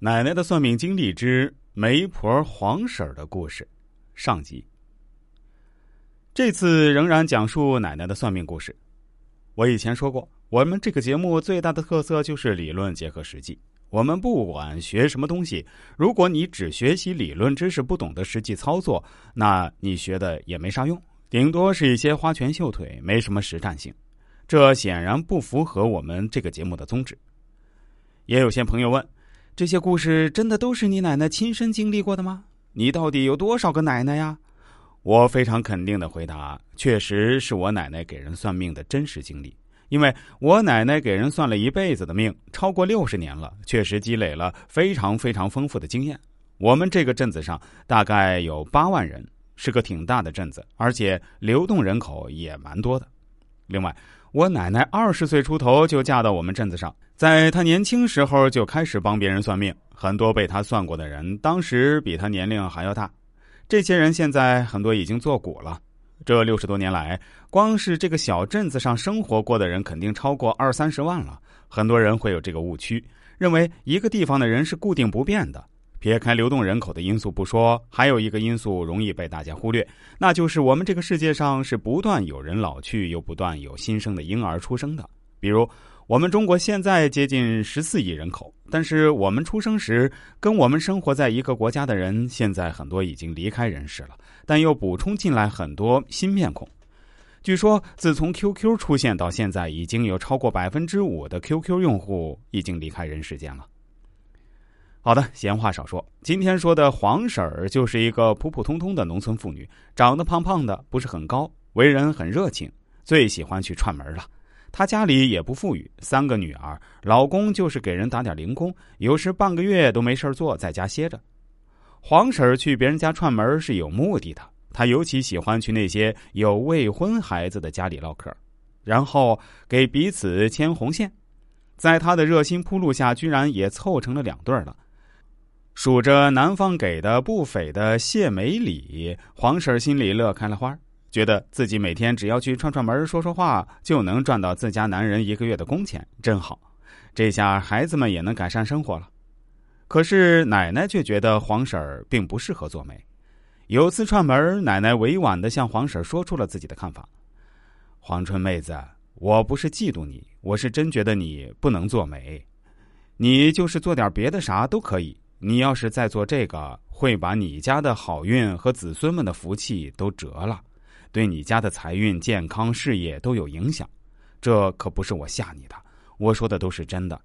奶奶的算命经历之媒婆黄婶儿的故事，上集。这次仍然讲述奶奶的算命故事。我以前说过，我们这个节目最大的特色就是理论结合实际。我们不管学什么东西，如果你只学习理论知识，不懂得实际操作，那你学的也没啥用，顶多是一些花拳绣腿，没什么实战性。这显然不符合我们这个节目的宗旨。也有些朋友问。这些故事真的都是你奶奶亲身经历过的吗？你到底有多少个奶奶呀？我非常肯定的回答：确实是我奶奶给人算命的真实经历。因为我奶奶给人算了一辈子的命，超过六十年了，确实积累了非常非常丰富的经验。我们这个镇子上大概有八万人，是个挺大的镇子，而且流动人口也蛮多的。另外，我奶奶二十岁出头就嫁到我们镇子上。在她年轻时候就开始帮别人算命，很多被她算过的人，当时比她年龄还要大。这些人现在很多已经做古了。这六十多年来，光是这个小镇子上生活过的人，肯定超过二三十万了。很多人会有这个误区，认为一个地方的人是固定不变的。撇开流动人口的因素不说，还有一个因素容易被大家忽略，那就是我们这个世界上是不断有人老去，又不断有新生的婴儿出生的。比如。我们中国现在接近十四亿人口，但是我们出生时跟我们生活在一个国家的人，现在很多已经离开人世了，但又补充进来很多新面孔。据说，自从 QQ 出现到现在，已经有超过百分之五的 QQ 用户已经离开人世间了。好的，闲话少说，今天说的黄婶儿就是一个普普通通的农村妇女，长得胖胖的，不是很高，为人很热情，最喜欢去串门了。她家里也不富裕，三个女儿，老公就是给人打点零工，有时半个月都没事做，在家歇着。黄婶儿去别人家串门是有目的的，她尤其喜欢去那些有未婚孩子的家里唠嗑，然后给彼此牵红线。在她的热心铺路下，居然也凑成了两对了。数着男方给的不菲的谢媒礼，黄婶心里乐开了花。觉得自己每天只要去串串门、说说话，就能赚到自家男人一个月的工钱，真好。这下孩子们也能改善生活了。可是奶奶却觉得黄婶并不适合做媒。有次串门，奶奶委婉的向黄婶说出了自己的看法：“黄春妹子，我不是嫉妒你，我是真觉得你不能做媒。你就是做点别的啥都可以。你要是再做这个，会把你家的好运和子孙们的福气都折了。”对你家的财运、健康、事业都有影响，这可不是我吓你的，我说的都是真的。